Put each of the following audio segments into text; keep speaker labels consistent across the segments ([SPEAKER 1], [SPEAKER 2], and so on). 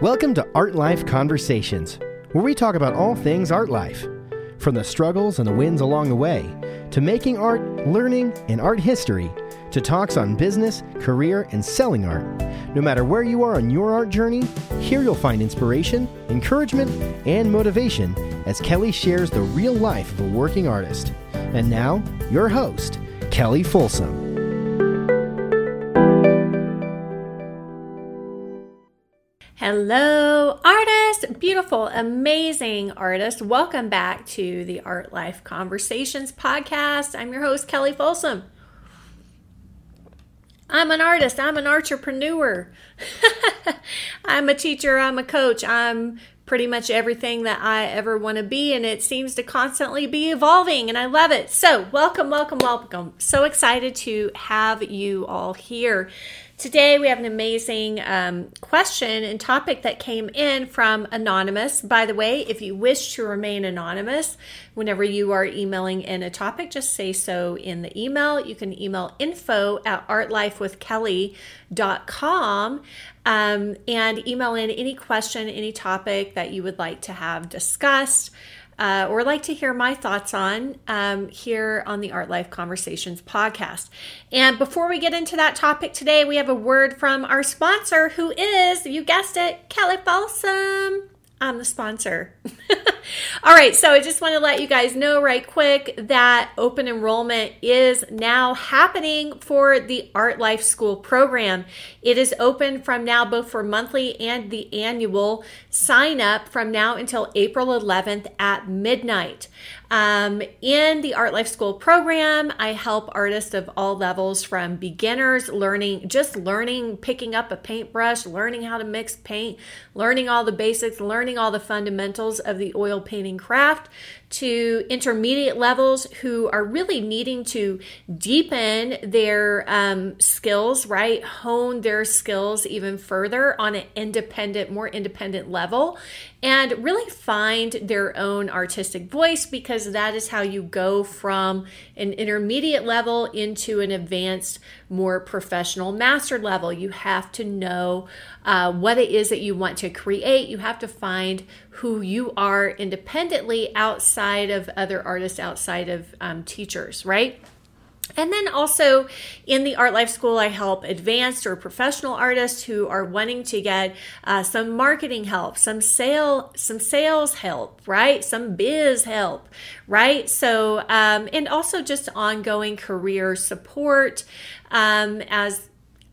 [SPEAKER 1] Welcome to Art Life Conversations, where we talk about all things art life. From the struggles and the wins along the way, to making art, learning, and art history, to talks on business, career, and selling art. No matter where you are on your art journey, here you'll find inspiration, encouragement, and motivation as Kelli shares the real life of a working artist. And now, your host, Kelli Folsom.
[SPEAKER 2] Hello, artist, beautiful, amazing artist. Welcome back to the Art Life Conversations podcast. I'm your host, Kelli Folsom. I'm an artist, I'm an entrepreneur, I'm a teacher, I'm a coach, I'm pretty much everything that I ever want to be, and it seems to constantly be evolving, and I love it. So, welcome, welcome, welcome. So excited to have you all here. Today, we have an amazing um, question and topic that came in from Anonymous. By the way, if you wish to remain anonymous, whenever you are emailing in a topic, just say so in the email. You can email info at artlifewithkelli.com um, and email in any question, any topic that you would like to have discussed uh, or like to hear my thoughts on um, here on the Art Life Conversations podcast. And before we get into that topic today, we have a word from our sponsor, who is, you guessed it, Kelli Folsom. I'm the sponsor. All right, so I just want to let you guys know right quick that open enrollment is now happening for the Art Life School program. It is open from now both for monthly and the annual sign up from now until April 11th at midnight. Um, in the Art Life School program, I help artists of all levels from beginners learning, just learning, picking up a paintbrush, learning how to mix paint, learning all the basics, learning all the fundamentals of the oil painting craft, to intermediate levels who are really needing to deepen their um, skills, right? Hone their skills even further on an independent, more independent level, and really find their own artistic voice because that is how you go from an intermediate level into an advanced, more professional master level. You have to know uh, what it is that you want to create. You have to find who you are independently outside of other artists, outside of um, teachers, right? And then also in the Art Life School, I help advanced or professional artists who are wanting to get uh, some marketing help, some sale, some sales help, right? Some biz help, right? So, um, and also just ongoing career support um, as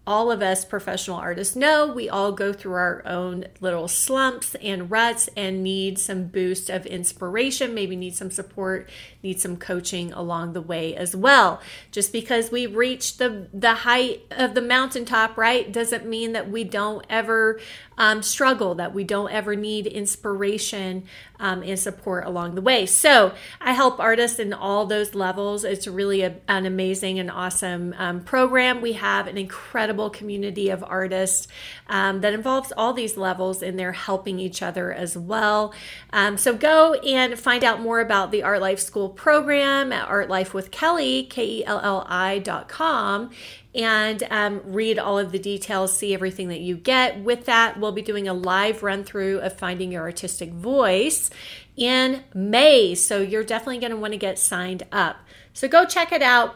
[SPEAKER 2] all of us professional artists know we all go through our own little slumps and ruts and need some boost of inspiration, maybe need some support, need some coaching along the way as well. Just because we reach the the height of the mountaintop, right, doesn't mean that we don't ever um, struggle, that we don't ever need inspiration um, and support along the way. So I help artists in all those levels. It's really a, an amazing and awesome um, program. We have an incredible community of artists um, that involves all these levels, and they're helping each other as well. Um, so go and find out more about the Art Life School program at Art Life with Kelli, K E L L I dot com and um, read all of the details, see everything that you get. With that, we'll be doing a live run through of finding your artistic voice in May. So you're definitely going to want to get signed up. So go check it out.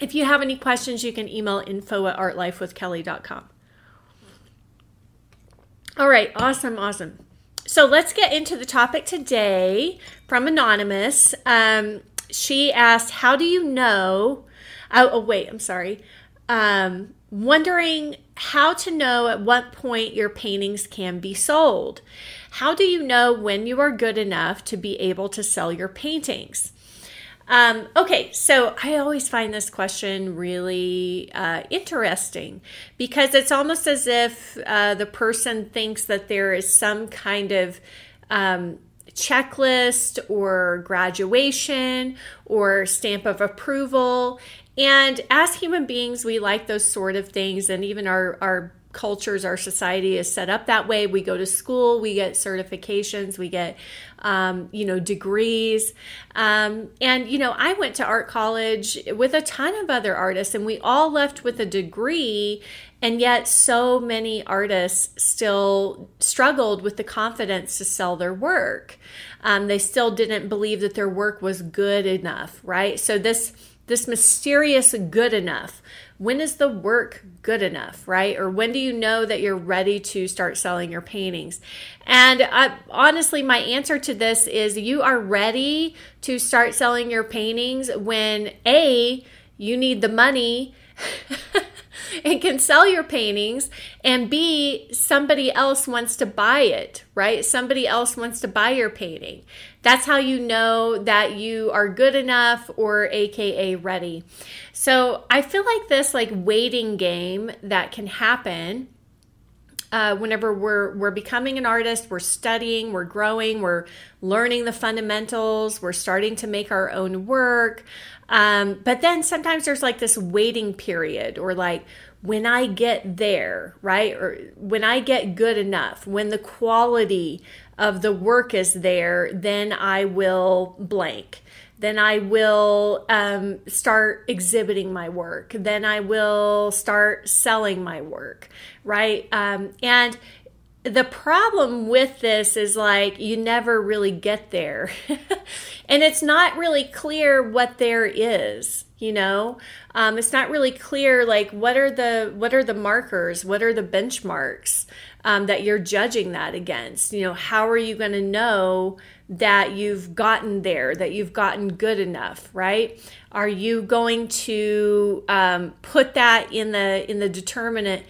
[SPEAKER 2] If you have any questions, you can email info at artlifewithkelli.com. All right, awesome, awesome. So let's get into the topic today from Anonymous. Um, she asked, How do you know? Oh, oh wait, I'm sorry um, wondering how to know at what point your paintings can be sold. How do you know when you are good enough to be able to sell your paintings? Um, okay, so I always find this question really uh, interesting because it's almost as if uh, the person thinks that there is some kind of um, checklist or graduation or stamp of approval and as human beings, we like those sort of things, and even our our cultures, our society is set up that way. We go to school, we get certifications, we get, um, you know, degrees. Um, and, you know, I went to art college with a ton of other artists, and we all left with a degree. And yet, so many artists still struggled with the confidence to sell their work. Um, they still didn't believe that their work was good enough, right? So, this this mysterious good enough when is the work good enough, right? Or when do you know that you're ready to start selling your paintings? And I, honestly, my answer to this is you are ready to start selling your paintings when A, you need the money. and can sell your paintings and b somebody else wants to buy it right somebody else wants to buy your painting that's how you know that you are good enough or aka ready so i feel like this like waiting game that can happen uh, whenever we're we're becoming an artist, we're studying, we're growing, we're learning the fundamentals, we're starting to make our own work. Um, but then sometimes there's like this waiting period, or like when I get there, right? Or when I get good enough, when the quality of the work is there, then I will blank. Then I will um, start exhibiting my work. Then I will start selling my work, right? Um, and the problem with this is like you never really get there. and it's not really clear what there is you know? Um, it's not really clear like what are the what are the markers? What are the benchmarks um, that you're judging that against? You know how are you going to know that you've gotten there that you've gotten good enough right? Are you going to um, put that in the in the determinate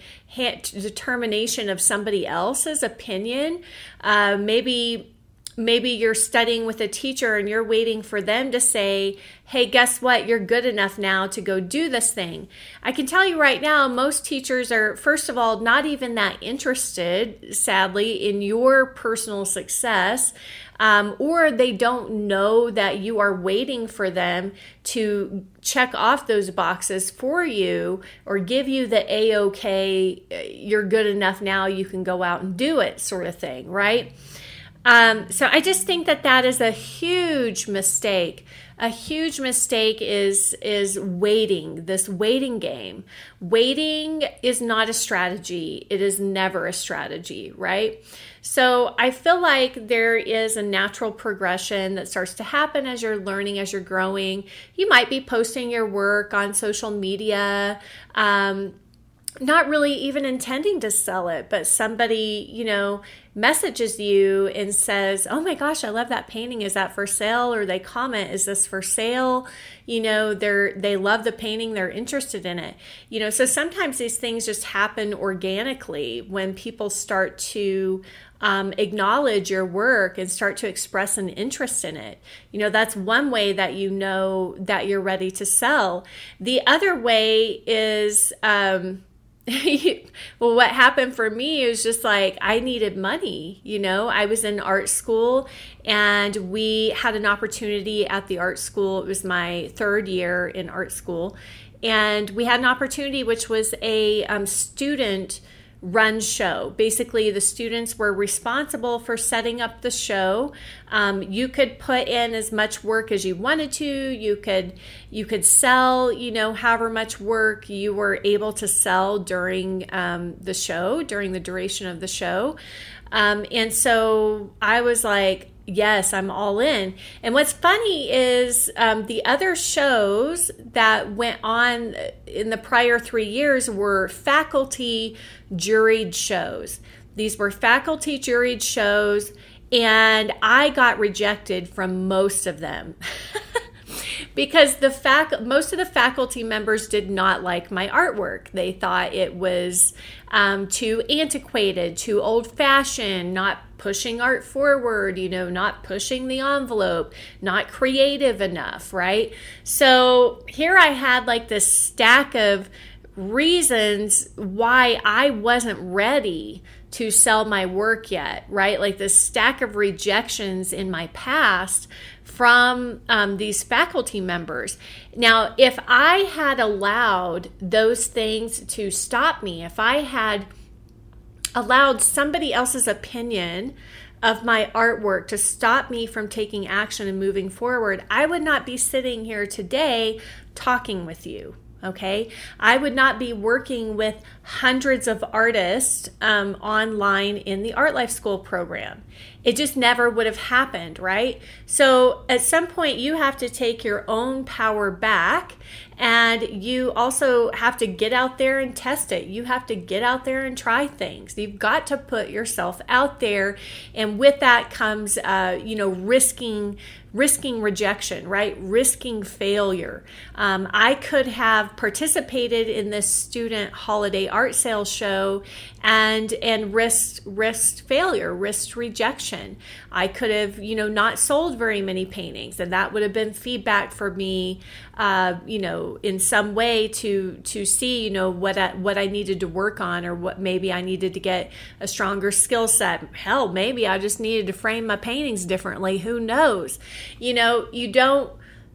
[SPEAKER 2] determination of somebody else's opinion uh, maybe maybe you're studying with a teacher and you're waiting for them to say, hey, guess what? You're good enough now to go do this thing. I can tell you right now, most teachers are, first of all, not even that interested, sadly, in your personal success. Um, or they don't know that you are waiting for them to check off those boxes for you or give you the a okay, you're good enough now, you can go out and do it sort of thing, right? Um, so I just think that that is a huge mistake. A huge mistake is is waiting. This waiting game. Waiting is not a strategy. It is never a strategy, right? So I feel like there is a natural progression that starts to happen as you're learning, as you're growing. You might be posting your work on social media. Um, not really even intending to sell it, but somebody, you know, messages you and says, "Oh my gosh, I love that painting. Is that for sale?" or they comment, "Is this for sale?" You know, they're they love the painting, they're interested in it. You know, so sometimes these things just happen organically when people start to um, acknowledge your work and start to express an interest in it. You know, that's one way that you know that you're ready to sell. The other way is, um, well, what happened for me is just like I needed money. You know, I was in art school and we had an opportunity at the art school. It was my third year in art school. And we had an opportunity, which was a um, student run show. Basically, the students were responsible for setting up the show. Um, you could put in as much work as you wanted to. You could you could sell, you know, however much work you were able to sell during um, the show, during the duration of the show. Um, and so I was like, yes, I'm all in. And what's funny is um, the other shows that went on in the prior three years were faculty juried shows. These were faculty juried shows, and I got rejected from most of them. because the fac most of the faculty members did not like my artwork. They thought it was um, too antiquated, too old fashioned, not pushing art forward, you know, not pushing the envelope, not creative enough, right? So here I had like this stack of reasons why I wasn't ready to sell my work yet, right? Like this stack of rejections in my past from um, these faculty members. Now, if I had allowed those things to stop me, if I had allowed somebody else's opinion of my artwork to stop me from taking action and moving forward, I would not be sitting here today talking with you okay i would not be working with hundreds of artists um, online in the art life school program it just never would have happened right so at some point you have to take your own power back and you also have to get out there and test it you have to get out there and try things you've got to put yourself out there and with that comes uh, you know risking risking rejection, right? Risking failure. Um, I could have participated in this student holiday art sale show and and risked risked failure, risked rejection. I could have, you know, not sold very many paintings, and that would have been feedback for me, uh, you know, in some way to to see, you know, what I, what I needed to work on, or what maybe I needed to get a stronger skill set. Hell, maybe I just needed to frame my paintings differently. Who knows? You know, you don't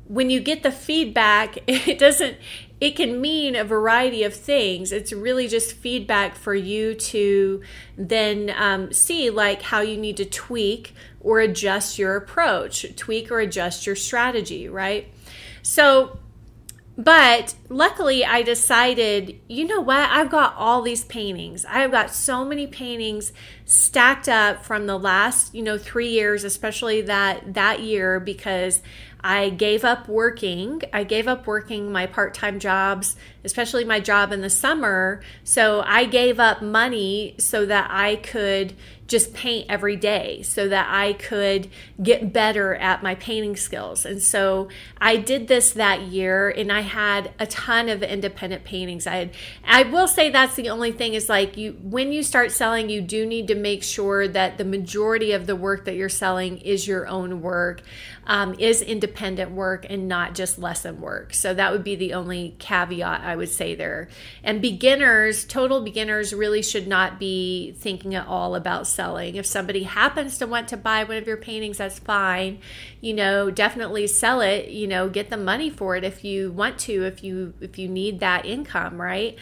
[SPEAKER 2] when you get the feedback, it doesn't it can mean a variety of things. It's really just feedback for you to then um, see like how you need to tweak or adjust your approach, tweak or adjust your strategy, right? So, but luckily, I decided, you know what? I've got all these paintings. I've got so many paintings stacked up from the last, you know, three years, especially that that year, because I gave up working. I gave up working my part time jobs, especially my job in the summer. So I gave up money so that I could just paint every day so that I could get better at my painting skills. And so I did this that year and I had a ton of independent paintings. I had I will say that's the only thing is like you when you start selling you do need to make sure that the majority of the work that you're selling is your own work um, is independent work and not just lesson work. So that would be the only caveat I would say there. And beginners, total beginners, really should not be thinking at all about selling. If somebody happens to want to buy one of your paintings, that's fine. You know, definitely sell it. You know, get the money for it if you want to, if you if you need that income, right?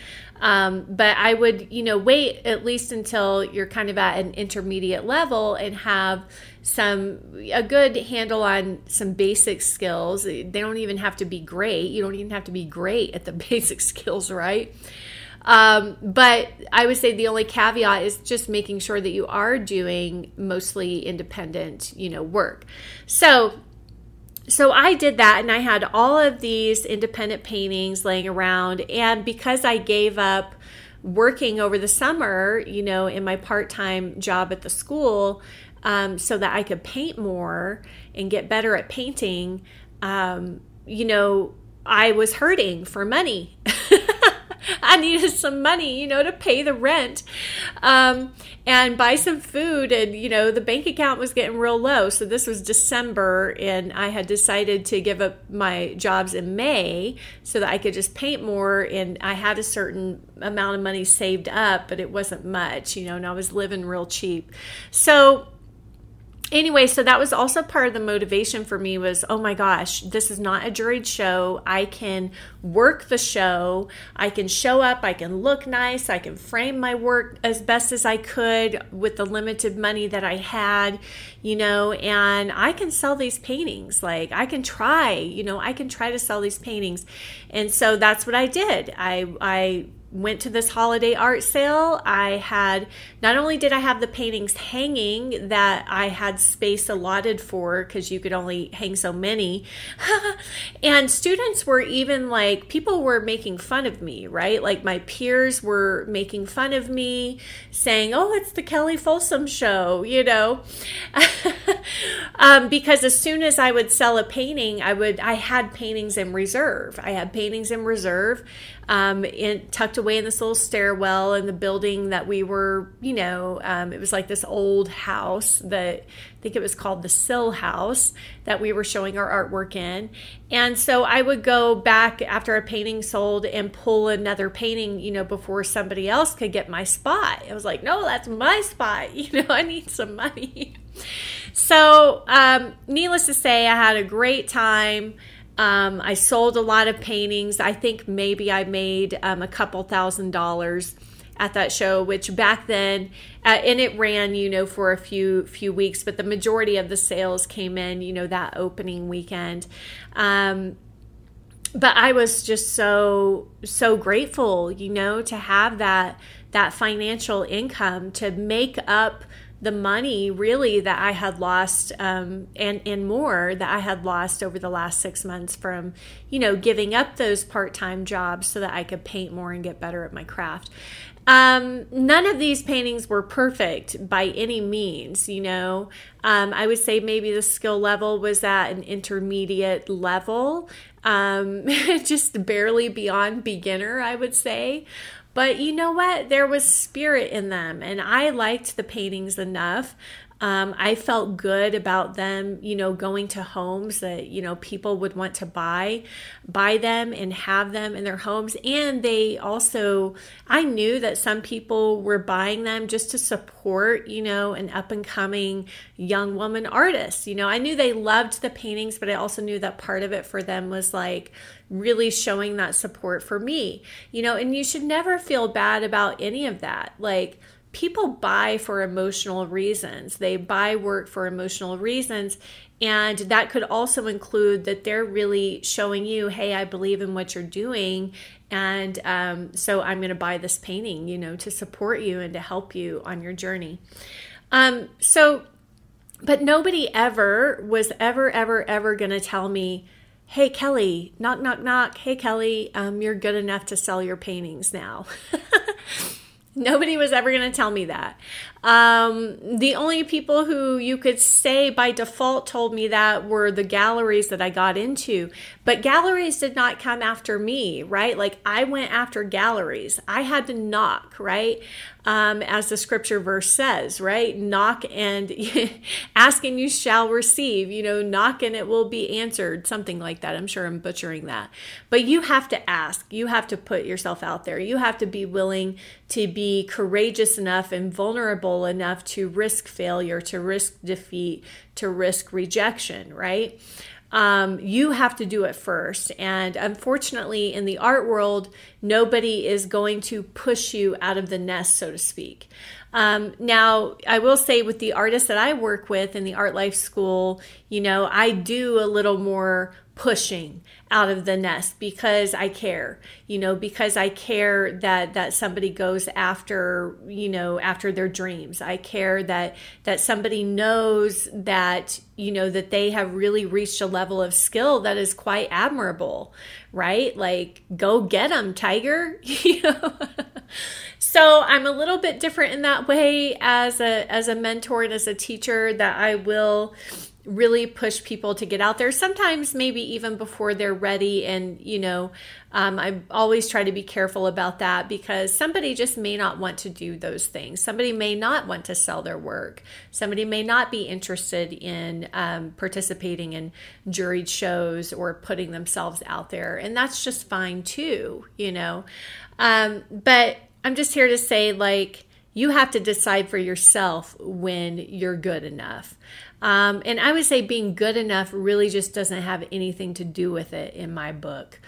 [SPEAKER 2] Um, but I would, you know, wait at least until you're kind of at an intermediate level and have some a good handle on some basic skills. They don't even have to be great. You don't even have to be great at the basic skills, right? Um, but I would say the only caveat is just making sure that you are doing mostly independent, you know, work. So so I did that and I had all of these independent paintings laying around and because I gave up working over the summer, you know, in my part-time job at the school, um, so that I could paint more and get better at painting, um, you know, I was hurting for money. I needed some money, you know, to pay the rent um, and buy some food. And, you know, the bank account was getting real low. So this was December, and I had decided to give up my jobs in May so that I could just paint more. And I had a certain amount of money saved up, but it wasn't much, you know, and I was living real cheap. So, anyway so that was also part of the motivation for me was oh my gosh this is not a juried show. I can work the show. I can show up. I can look nice. I can frame my work as best as i could with the limited money that i had you know and i can sell these paintings. Like i can try you know i can try to sell these paintings. And so that's what i did. I i went to this holiday art sale. I had not only did I have the paintings hanging that I had space allotted for because you could only hang so many, and students were even like people were making fun of me, right? Like my peers were making fun of me, saying, "Oh, it's the Kelli Folsom show," you know, um, because as soon as I would sell a painting, I would I had paintings in reserve. I had paintings in reserve um, in, tucked away in this little stairwell in the building that we were, you know, um, it was like this old house that I think it was called the Sill House that we were showing our artwork in. And so I would go back after a painting sold and pull another painting, you know, before somebody else could get my spot. I was like, no, that's my spot. You know, I need some money. So, um, needless to say, I had a great time. Um, I sold a lot of paintings. I think maybe I made um, a couple thousand dollars at that show, which back then, uh, and it ran, you know, for a few few weeks, but the majority of the sales came in, you know, that opening weekend. Um, but I was just so so grateful, you know, to have that that financial income to make up the money really that I had lost um, and and more that I had lost over the last six months from you know giving up those part time jobs so that I could paint more and get better at my craft. Um, none of these paintings were perfect by any means. You know, um, I would say maybe the skill level was at an intermediate level, um, just barely beyond beginner. I would say. But you know what? There was spirit in them, and I liked the paintings enough um, I felt good about them, you know, going to homes that, you know, people would want to buy, buy them and have them in their homes. And they also, I knew that some people were buying them just to support, you know, an up and coming young woman artist. You know, I knew they loved the paintings, but I also knew that part of it for them was like, really showing that support for me, you know, and you should never feel bad about any of that. Like, people buy for emotional reasons. They buy work for emotional reasons. And that could also include that they're really showing you, hey, I believe in what you're doing. And um, so I'm going to buy this painting, you know, to support you and to help you on your journey. Um, so, but nobody ever was ever, ever, ever going to tell me, hey, Kelli, knock, knock, knock. Hey, Kelli, um, you're good enough to sell your paintings now. Nobody was ever going to tell me that. Um, the only people who you could say by default told me that were the galleries that I got into. But galleries did not come after me, right? Like I went after galleries. I had to knock, right? Um, as the scripture verse says, right? Knock and ask and you shall receive. You know, knock and it will be answered, something like that. I'm sure I'm butchering that. But you have to ask. You have to put yourself out there. You have to be willing to be courageous enough and vulnerable enough to risk failure, to risk defeat, to risk rejection, right? Um, you have to do it first. And unfortunately, in the art world, nobody is going to push you out of the nest, so to speak. Um, now, I will say with the artists that I work with in the Art Life School, you know, I do a little more pushing out of the nest because I care, you know, because I care that that somebody goes after, you know, after their dreams. I care that that somebody knows that, you know, that they have really reached a level of skill that is quite admirable, right? Like go get them, tiger, you know. so I'm a little bit different in that way as a as a mentor and as a teacher that I will really push people to get out there sometimes maybe even before they're ready. And you know um, i always try to be careful about that because somebody just may not want to do those things. Somebody may not want to sell their work. Somebody may not be interested in um, participating in juried shows or putting themselves out there. And that's just fine too you know. Um, but i'm just here to say like you have to decide for yourself when you're good enough. Um, and I would say being good enough really just doesn't have anything to do with it in my book.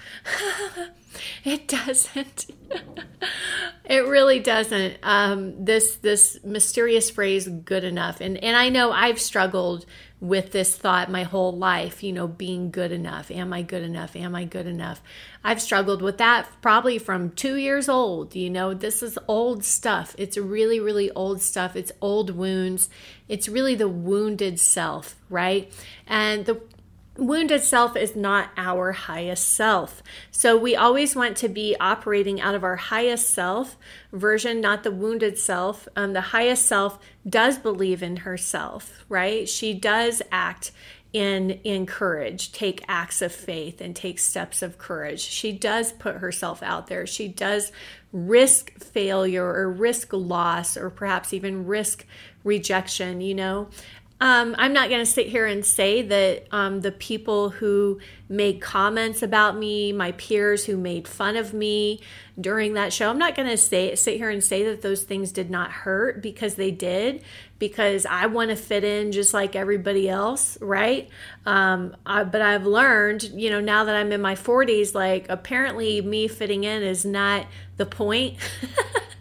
[SPEAKER 2] it doesn't. it really doesn't. Um, this this mysterious phrase "good enough," and and I know I've struggled with this thought my whole life, you know, being good enough. Am I good enough? Am I good enough? I've struggled with that probably from two years old. You know, this is old stuff. It's really, really old stuff. It's old wounds. It's really the wounded self, right? And the wounded self is not our highest self. So we always want to be operating out of our highest self version, not the wounded self. Um, the highest self does believe in herself, right? She does act in in courage take acts of faith and take steps of courage she does put herself out there she does risk failure or risk loss or perhaps even risk rejection you know um, I'm not going to sit here and say that um, the people who made comments about me, my peers who made fun of me during that show, I'm not going to say sit here and say that those things did not hurt because they did. Because I want to fit in just like everybody else, right? Um, I, but I've learned, you know, now that I'm in my 40s, like apparently me fitting in is not the point.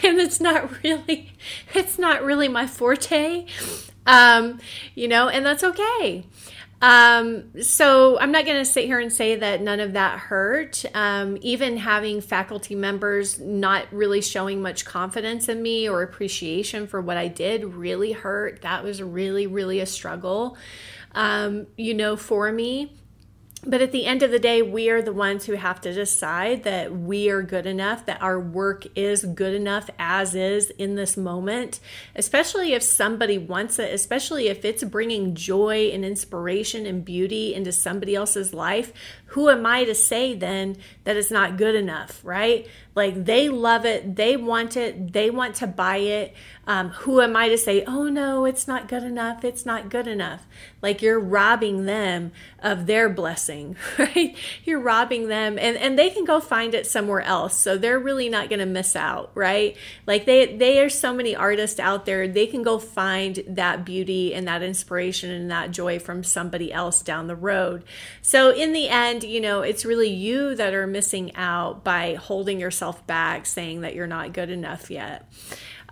[SPEAKER 2] and it's not really it's not really my forte um, you know, and that's okay. Um, so I'm not going to sit here and say that none of that hurt. Um, even having faculty members not really showing much confidence in me or appreciation for what I did really hurt. That was really, really a struggle, um, you know, for me but at the end of the day, we are the ones who have to decide that we are good enough, that our work is good enough as is in this moment, especially if somebody wants it, especially if it's bringing joy and inspiration and beauty into somebody else's life. Who am I to say then that it's not good enough, right? Like they love it, they want it, they want to buy it. Um, who am I to say, oh no, it's not good enough, it's not good enough? Like you're robbing them of their blessing, right? You're robbing them and, and they can go find it somewhere else. So they're really not going to miss out, right? Like they, they are so many artists out there, they can go find that beauty and that inspiration and that joy from somebody else down the road. So in the end, you know, it's really you that are missing out by holding yourself back, saying that you're not good enough yet.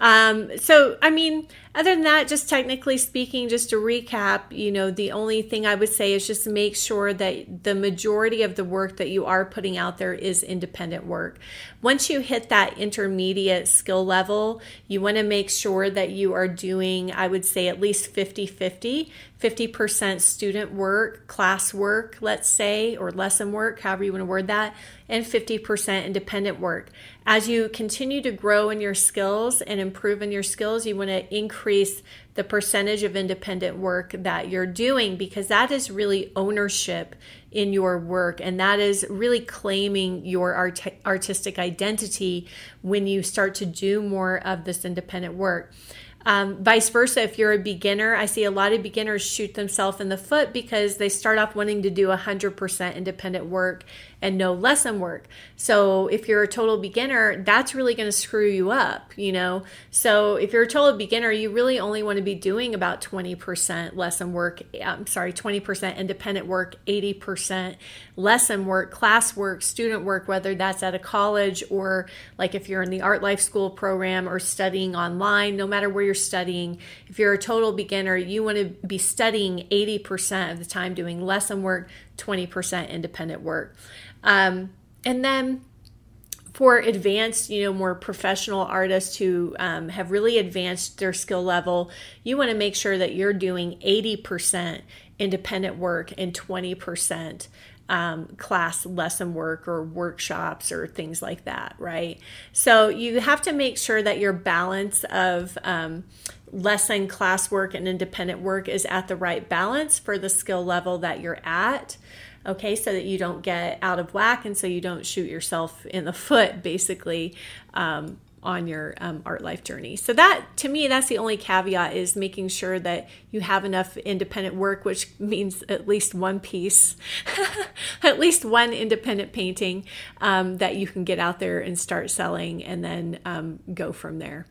[SPEAKER 2] Um, so, I mean, other than that, just technically speaking, just to recap, you know, the only thing I would say is just make sure that the majority of the work that you are putting out there is independent work. Once you hit that intermediate skill level, you want to make sure that you are doing, I would say, at least 50 50. 50% student work, class work, let's say, or lesson work, however you want to word that, and 50% independent work. As you continue to grow in your skills and improve in your skills, you want to increase the percentage of independent work that you're doing because that is really ownership in your work and that is really claiming your art- artistic identity when you start to do more of this independent work. Um, vice versa, if you're a beginner, I see a lot of beginners shoot themselves in the foot because they start off wanting to do 100% independent work and no lesson work. So if you're a total beginner, that's really going to screw you up, you know? So if you're a total beginner, you really only want to be doing about 20% lesson work, I'm sorry, 20% independent work, 80% lesson work, class work, student work, whether that's at a college or like if you're in the Art Life School program or studying online, no matter where you're studying, if you're a total beginner, you want to be studying 80% of the time doing lesson work, 20% independent work. Um, and then for advanced, you know, more professional artists who um, have really advanced their skill level, you want to make sure that you're doing 80% independent work and 20% um, class lesson work or workshops or things like that, right? So you have to make sure that your balance of um, lesson, class work, and independent work is at the right balance for the skill level that you're at okay, so that you don't get out of whack and so you don't shoot yourself in the foot, basically. Um, on your um, art life journey. So that to me, that's the only caveat is making sure that you have enough independent work, which means at least one piece, at least one independent painting um, that you can get out there and start selling, and then um, go from there.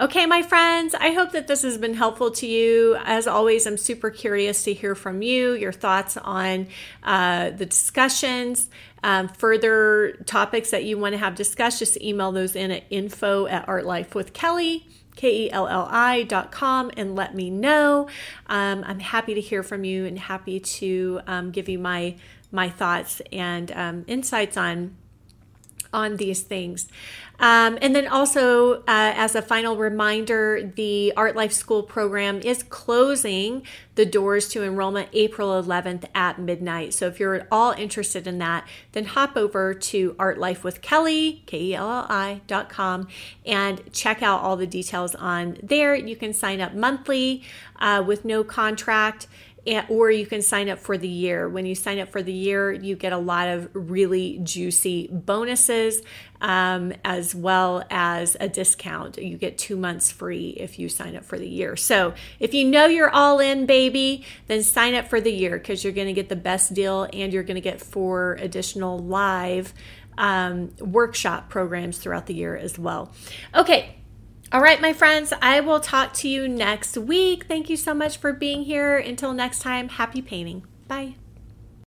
[SPEAKER 2] Okay, my friends, I hope that this has been helpful to you. As always, I'm super curious to hear from you, your thoughts on uh, the discussions. Um, further topics that you want to have discussed, just email those in at info at artlifewithkelli. K-E-L-L-I dot com and let me know. Um, I'm happy to hear from you and happy to um, give you my my thoughts and um, insights on on these things. Um, and then also, uh, as a final reminder, the Art Life School program is closing the doors to enrollment April 11th at midnight. So if you're at all interested in that, then hop over to Art Life with Kelli, K-E-L-L-I dot com, and check out all the details on there. You can sign up monthly uh, with no contract or you can sign up for the year. When you sign up for the year, you get a lot of really juicy bonuses um, as well as a discount. You get two months free if you sign up for the year. So if you know you're all in, baby, then sign up for the year because you're going to get the best deal and you're going to get four additional live um, workshop programs throughout the year as well. Okay. All right, my friends, I will talk to you next week. Thank you so much for being here. Until next time, happy painting. Bye.